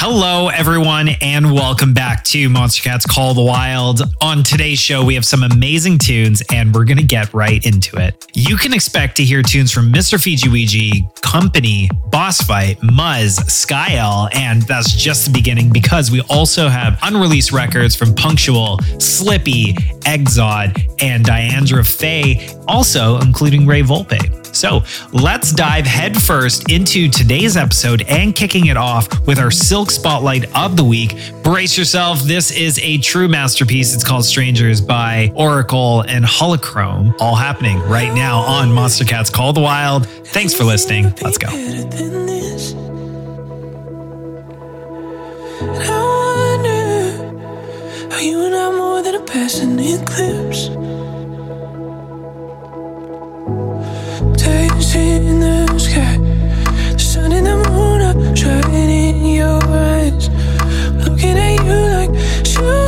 Hello, everyone, and welcome back to Monstercat's Call the Wild. On today's show, we have some amazing tunes, and we're going to get right into it. You can expect to hear tunes from Mr. Fiji Ouija, Kompany, Boss Fight, Muzz, Skyelle, and that's just the beginning because we also have unreleased records from Punctual, Slippy, Egzod, and Diandra Faye, also including Ray Volpe. So let's dive headfirst into today's episode and kicking it off with our Silk Spotlight of the Week. Brace yourself. This is a true masterpiece. It's called Strangers by Oracle and Holochrome, all happening right now on Monstercat's Call the Wild. Thanks for listening. Let's go. More than a passing eclipse? Shining in your eyes. Looking at you like shooting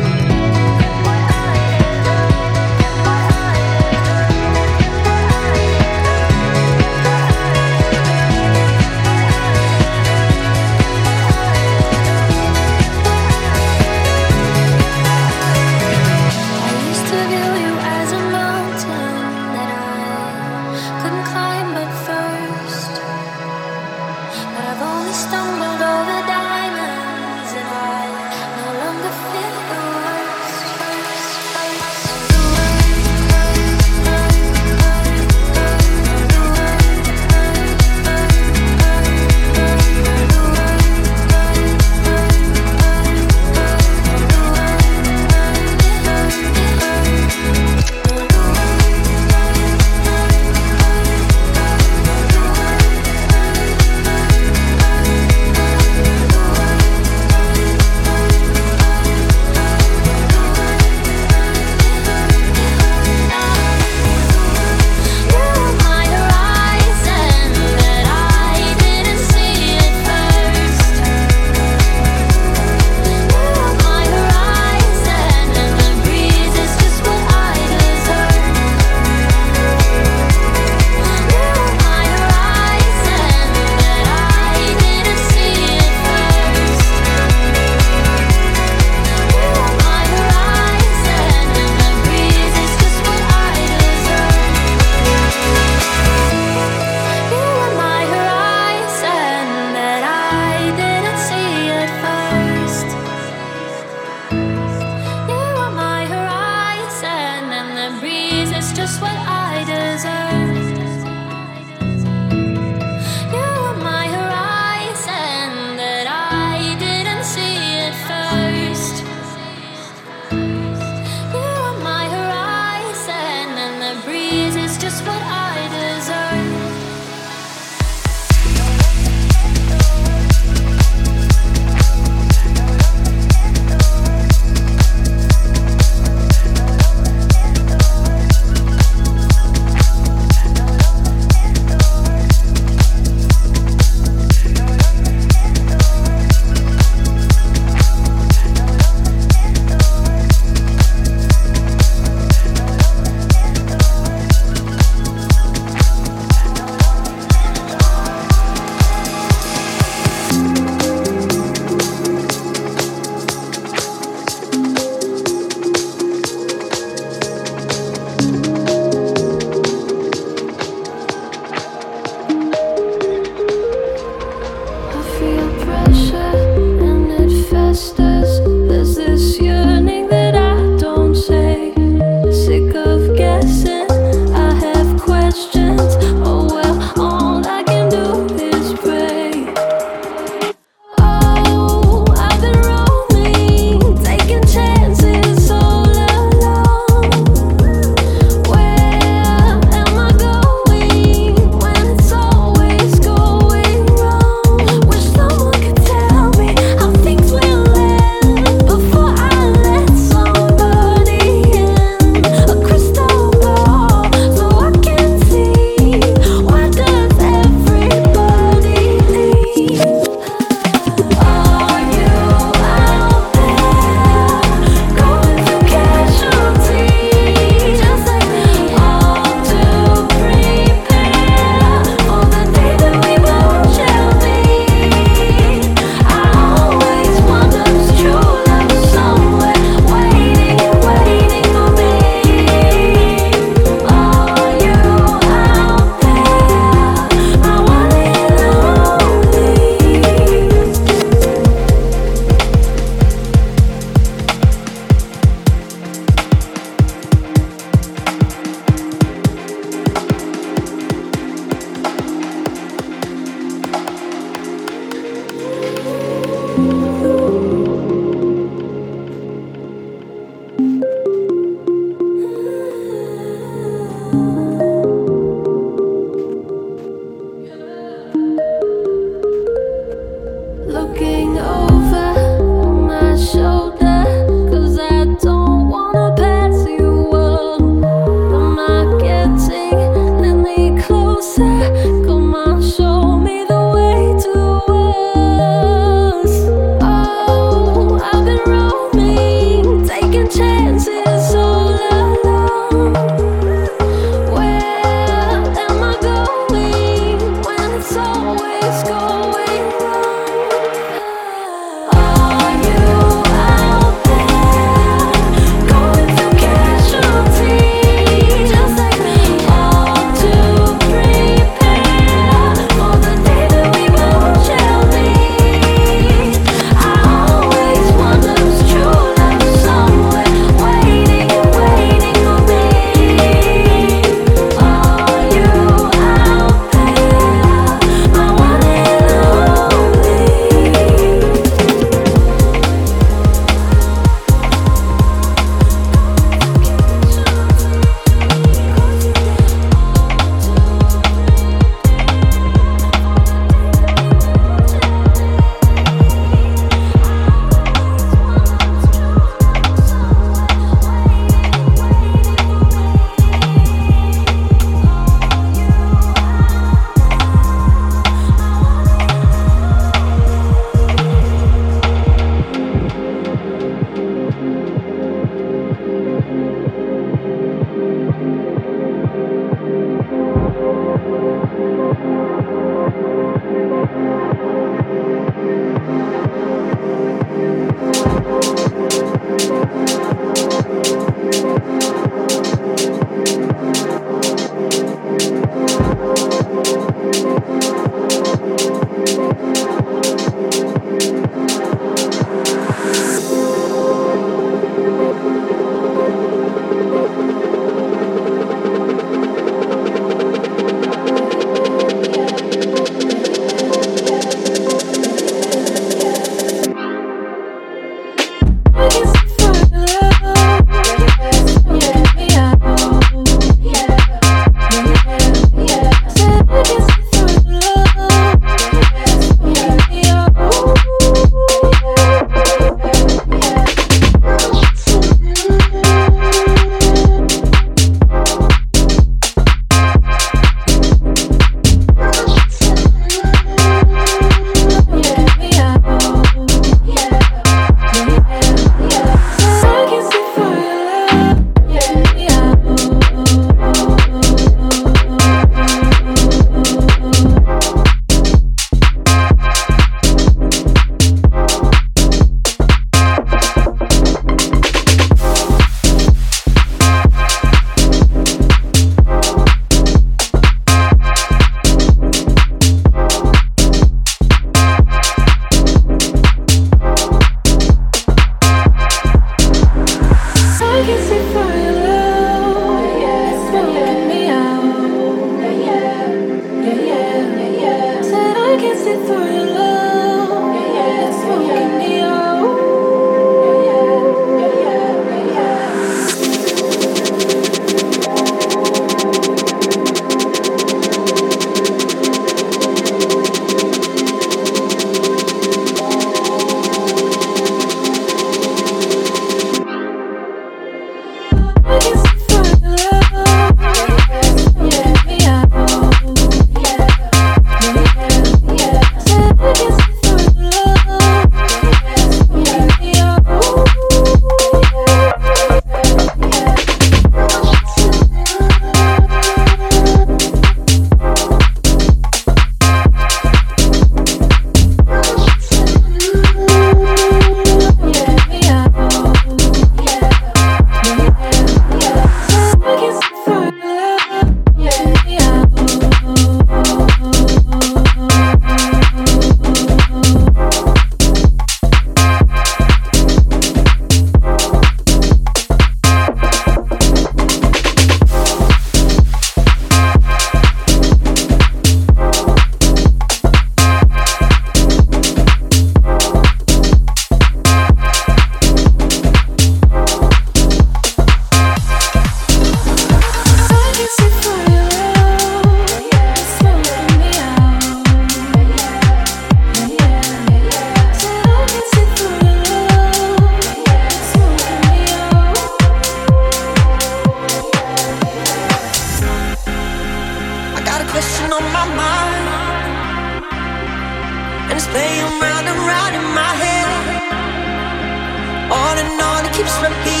keeps repeating.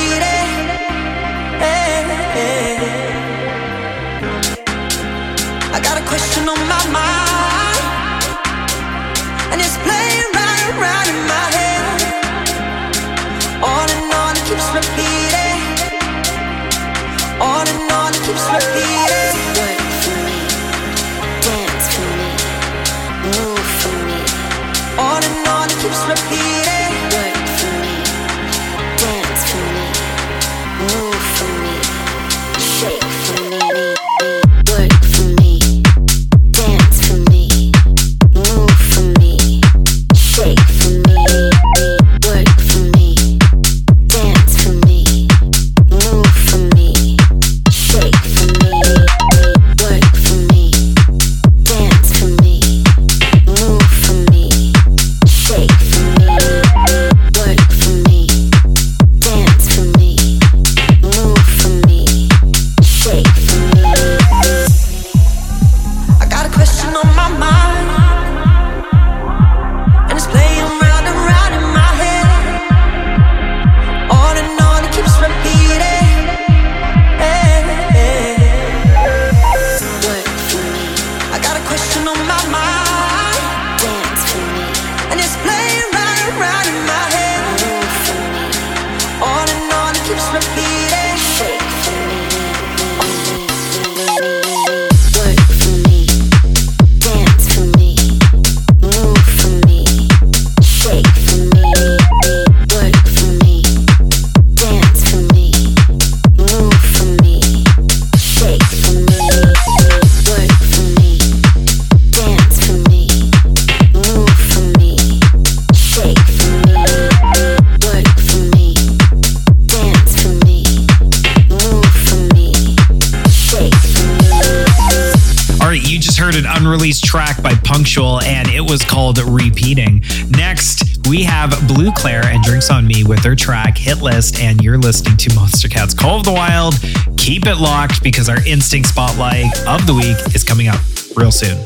Their track by Punctual, and it was called Repeating. Next, we have Bleu Clair and Drinks on Me with their track Hit List, and you're listening to Monstercat's Call of the Wild. Keep it locked because our Instinct Spotlight of the week is coming up real soon.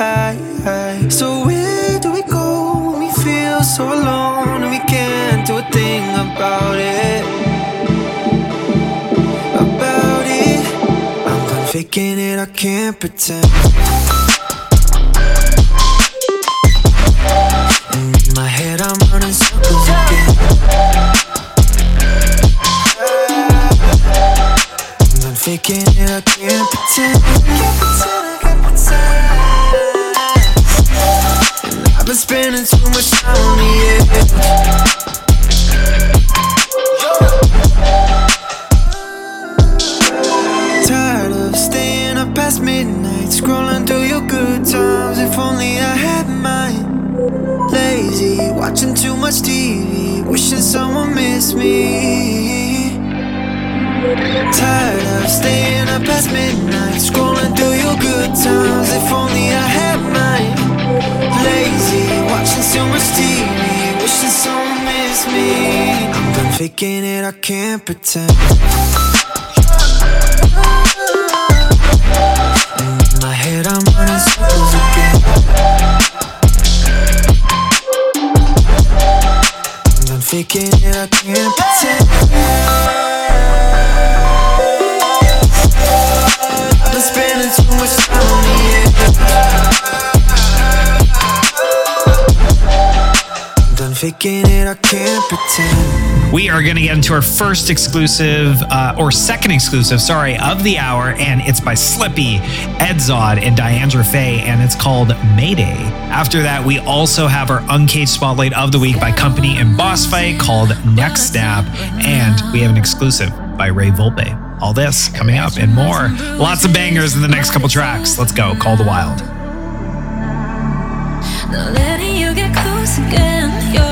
So where do we go when we feel so alone and we can't do a thing about it? About it. I'm done faking it, I can't pretend. And in my head, I'm running circles again. I'm done faking it, I can't pretend. And I've been spending too much time on the edge. Tired of staying up past midnight, scrolling through your good times. If only I had mine. Lazy, watching too much TV, wishing someone missed me. Tired of staying up past midnight, scrolling through your good times. If only I had mine. Lazy, watching so much TV, wishing someone missed me. I'm faking it, I can't pretend. We are going to get into our first exclusive, uh, or second exclusive, sorry, of the hour, and it's by Slippy, Egzod, and Diandra Faye, and it's called Mayday. After that, we also have our Uncaged Spotlight of the Week by Kompany and Bossfight called Neck Snap, and we have an exclusive by Ray Volpe. All this coming up and more. Lots of bangers in the next couple tracks. Let's go. Call the Wild. Not letting you get close again. You're.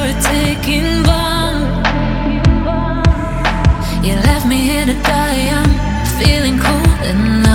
You left me here to die. I'm feeling cold and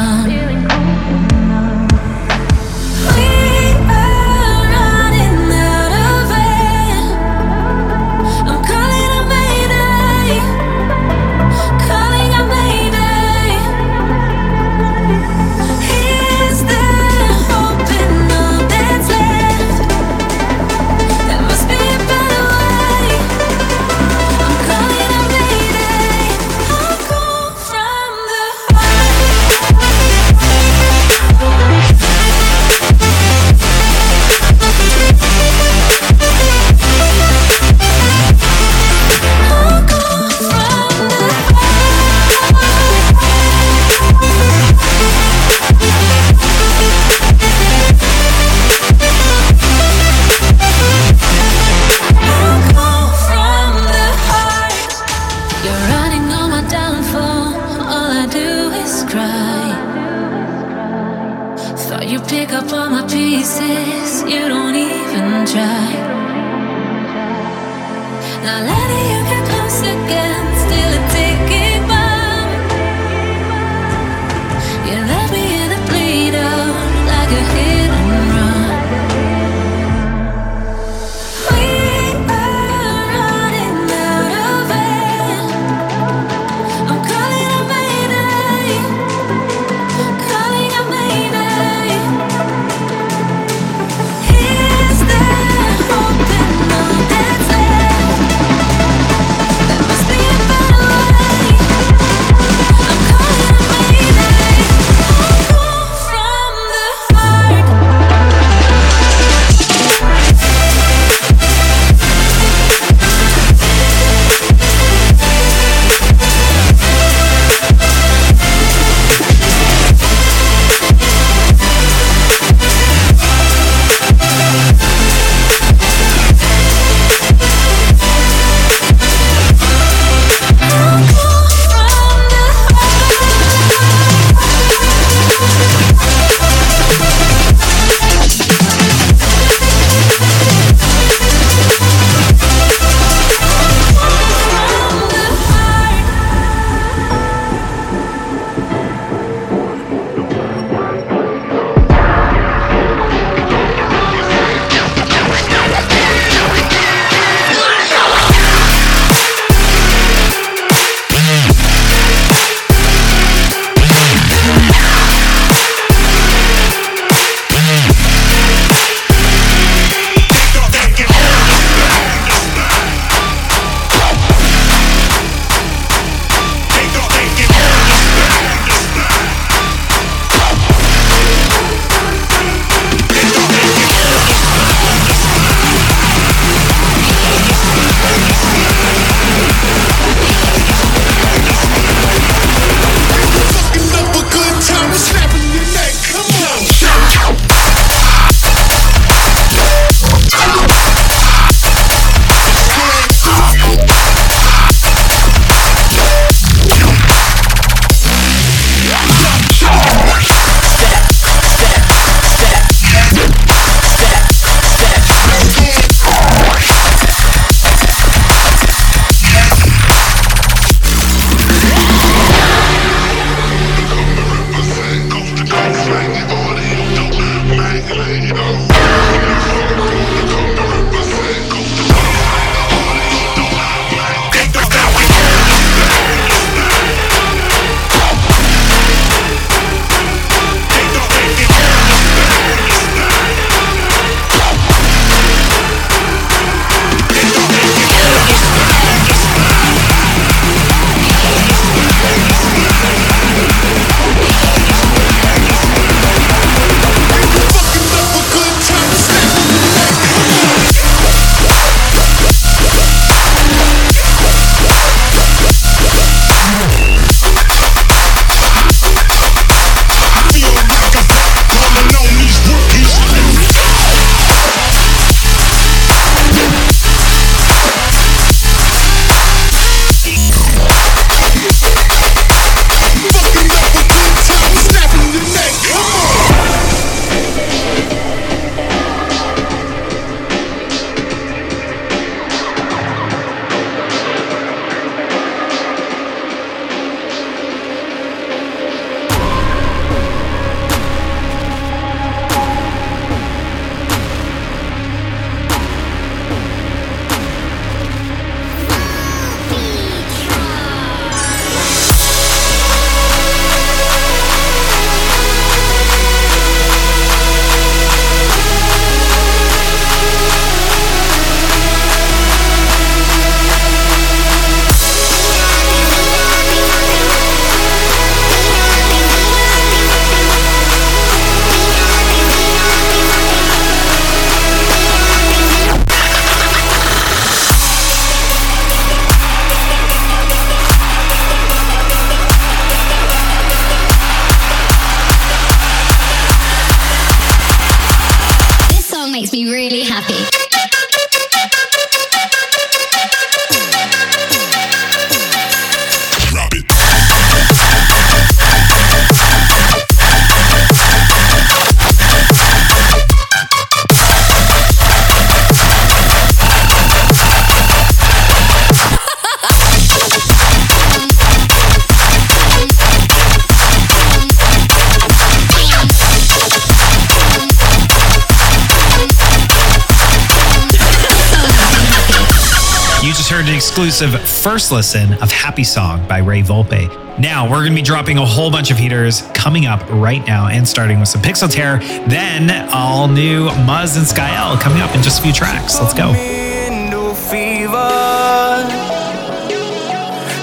exclusive first listen of Happy Song by Ray Volpe. Now, we're going to be dropping a whole bunch of heaters coming up right now and starting with some Pixel Terror, then all new Muzz and Skyelle coming up in just a few tracks. Let's go.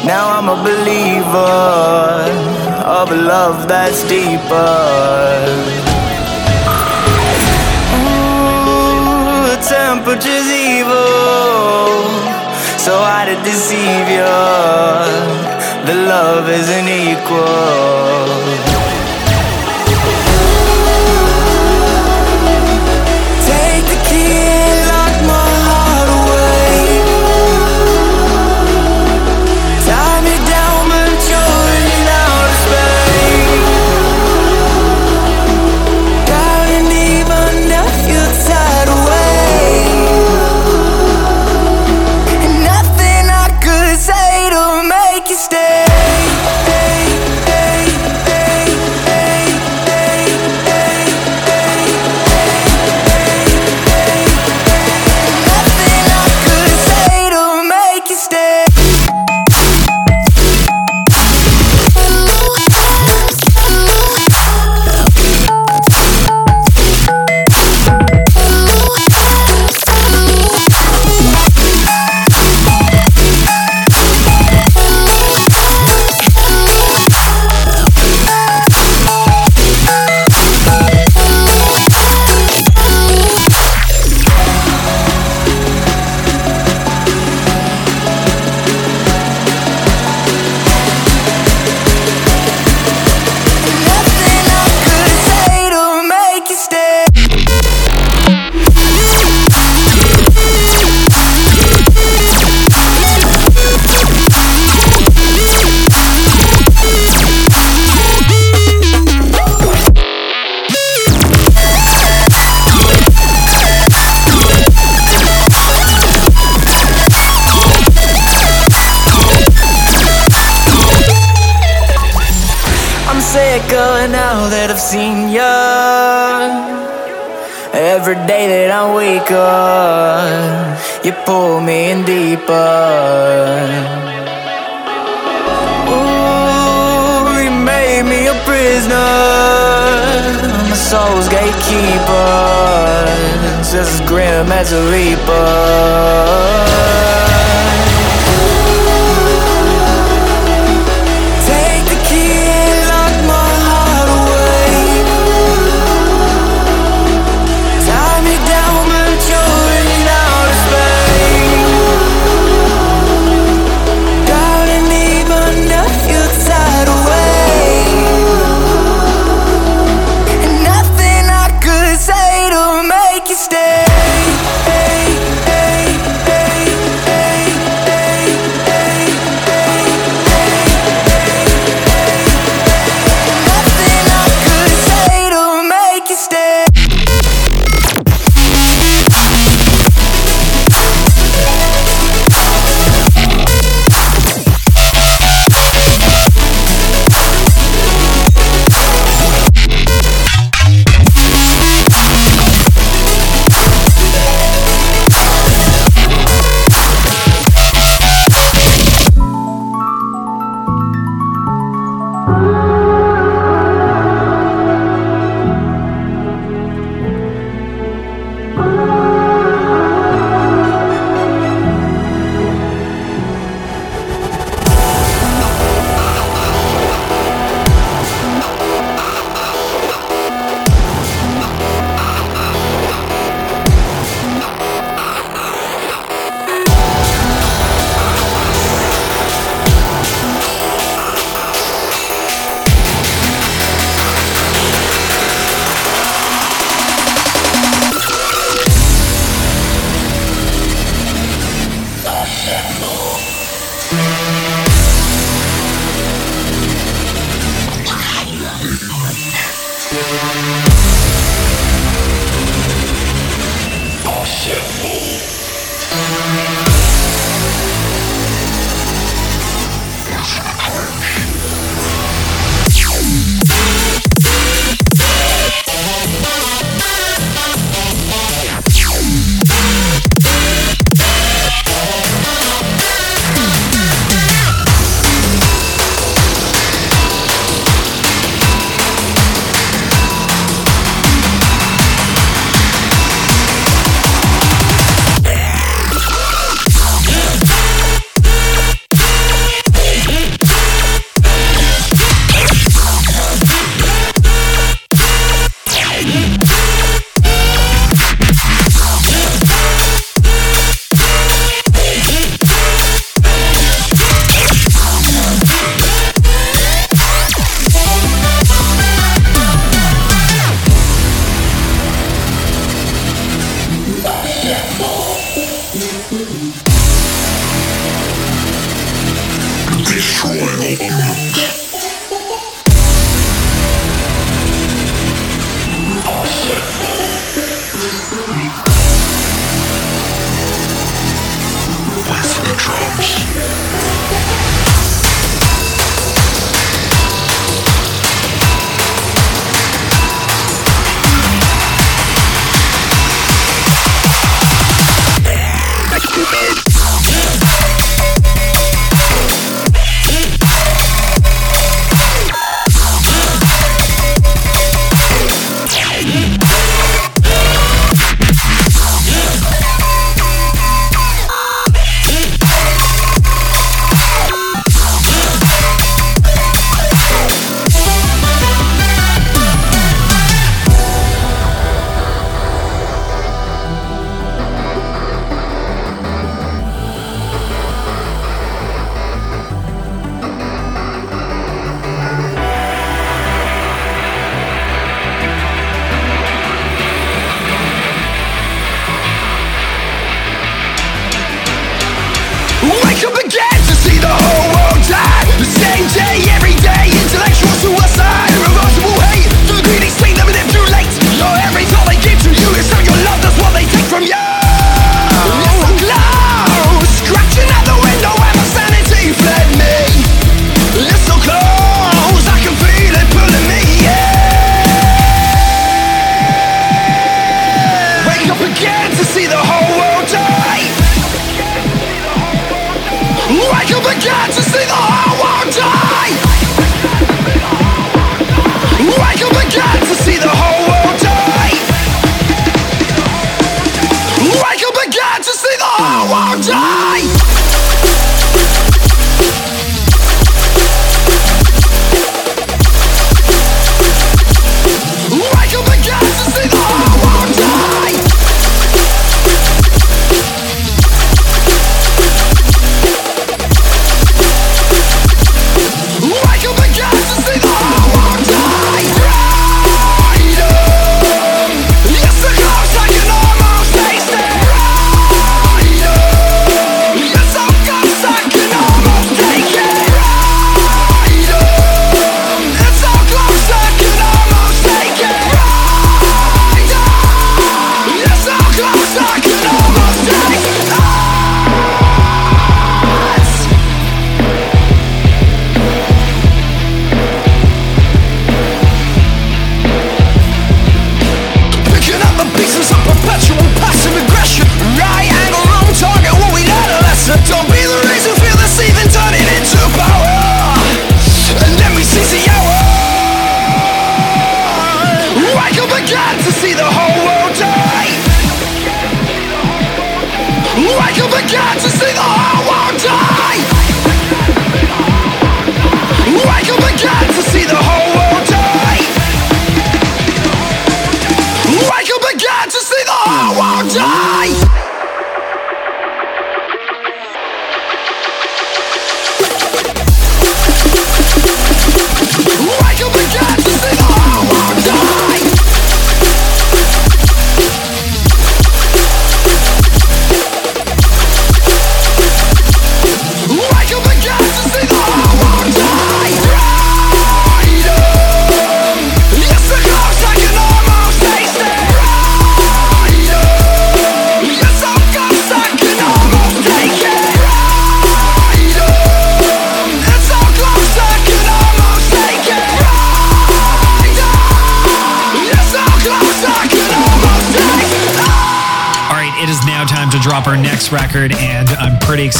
Now I'm a believer of a love that's deeper. deceive you. The love isn't equal.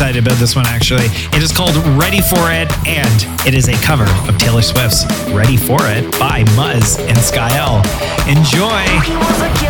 excited about this one, actually. It is called Ready For It, and it is a cover of Taylor Swift's Ready For It by Muzz and Skyelle. Enjoy!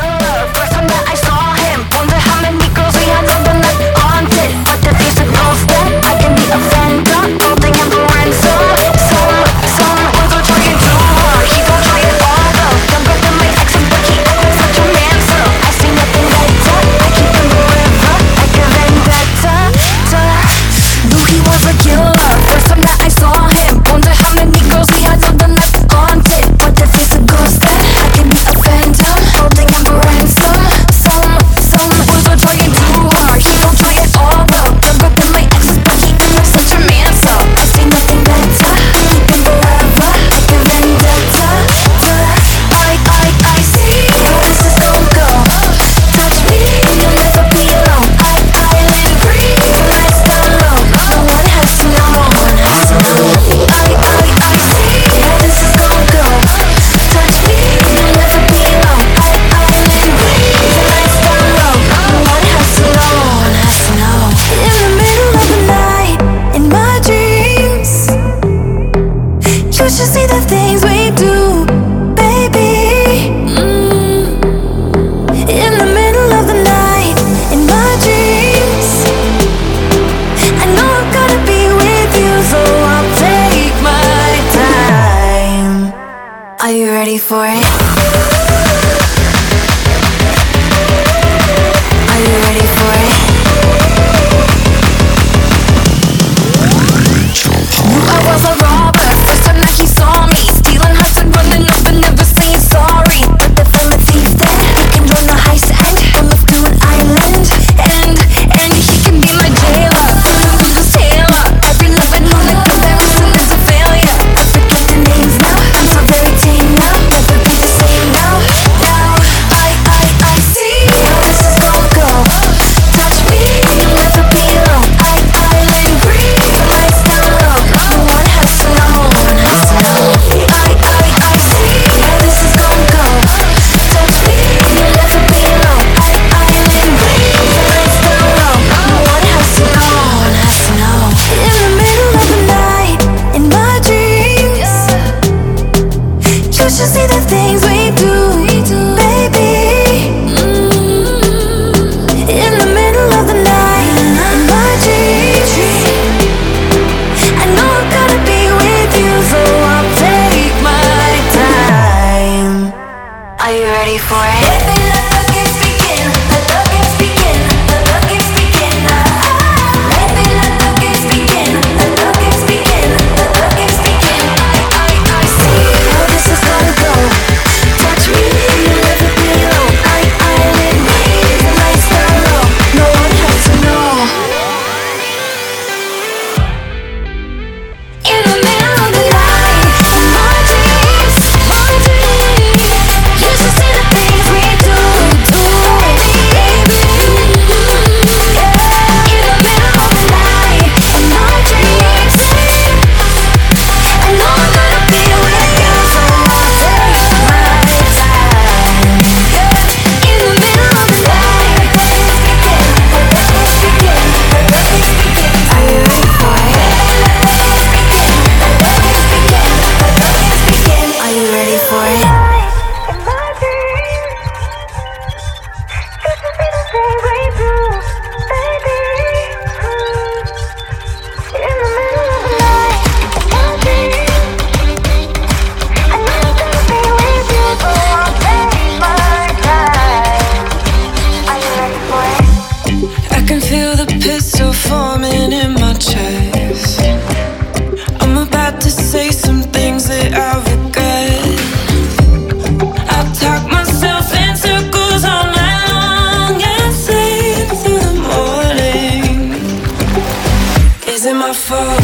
my fault?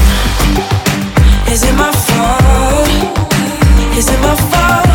Is it my fault? Is it my fault?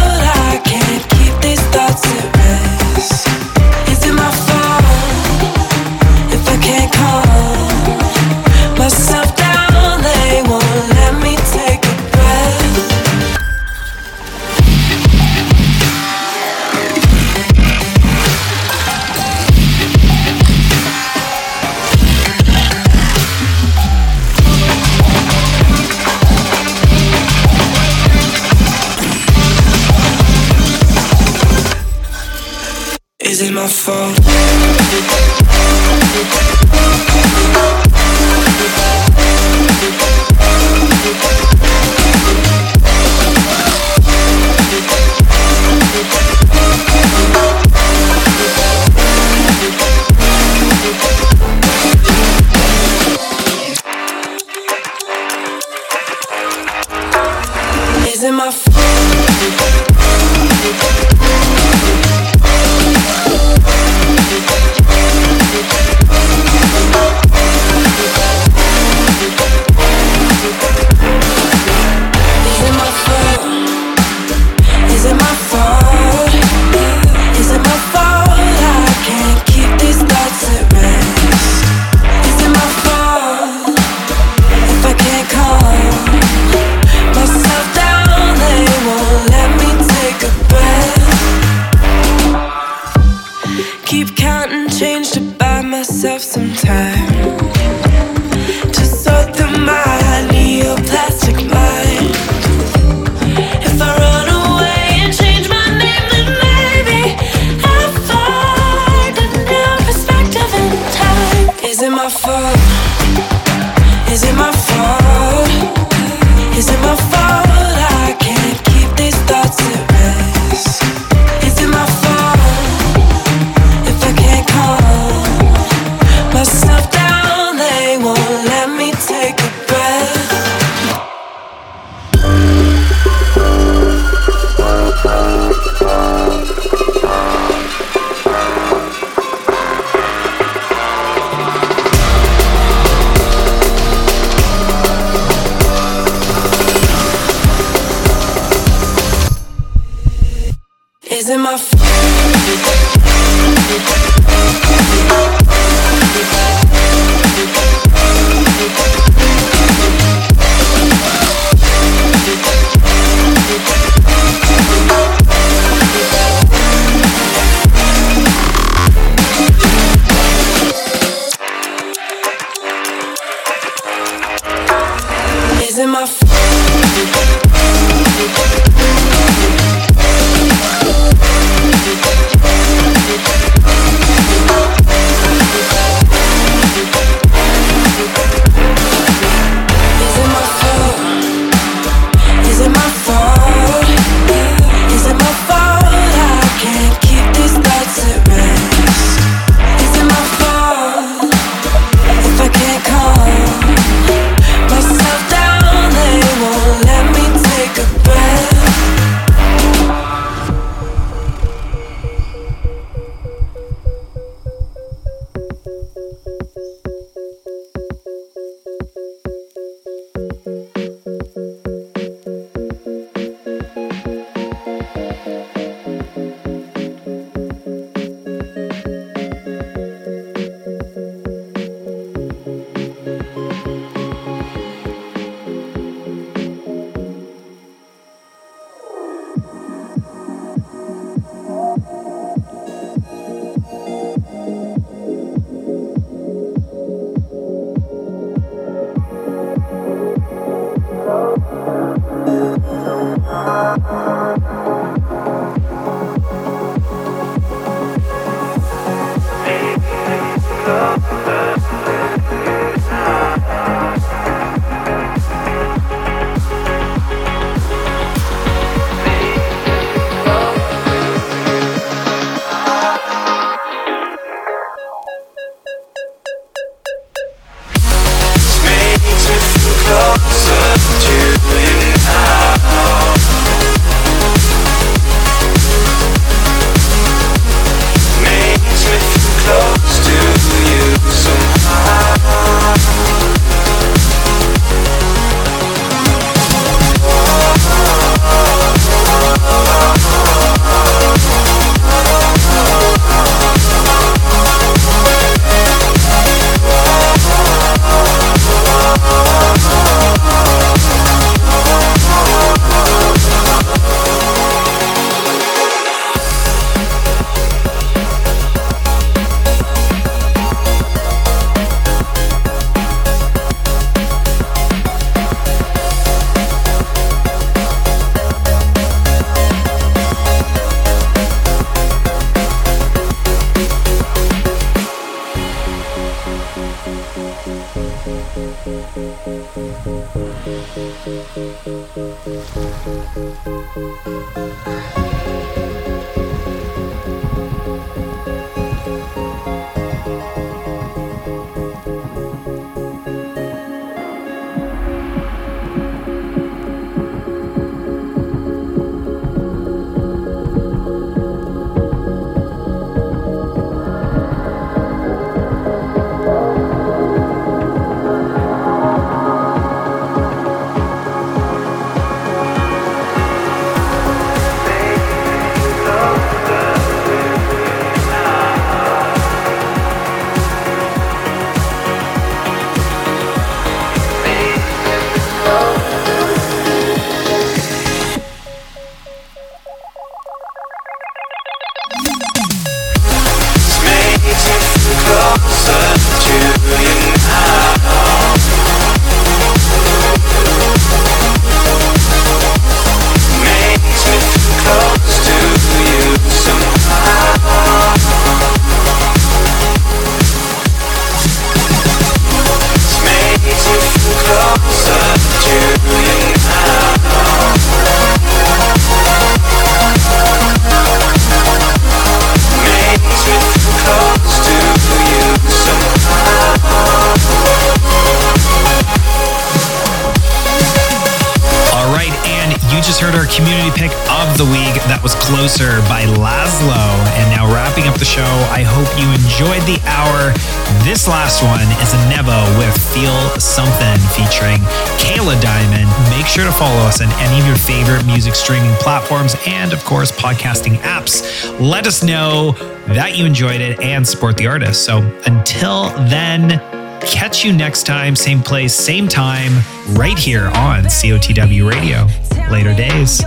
love Thank you. Podcasting apps. Let us know that you enjoyed it and support the artist. So until then, catch you next time, same place, same time, right here on COTW Radio. Later days.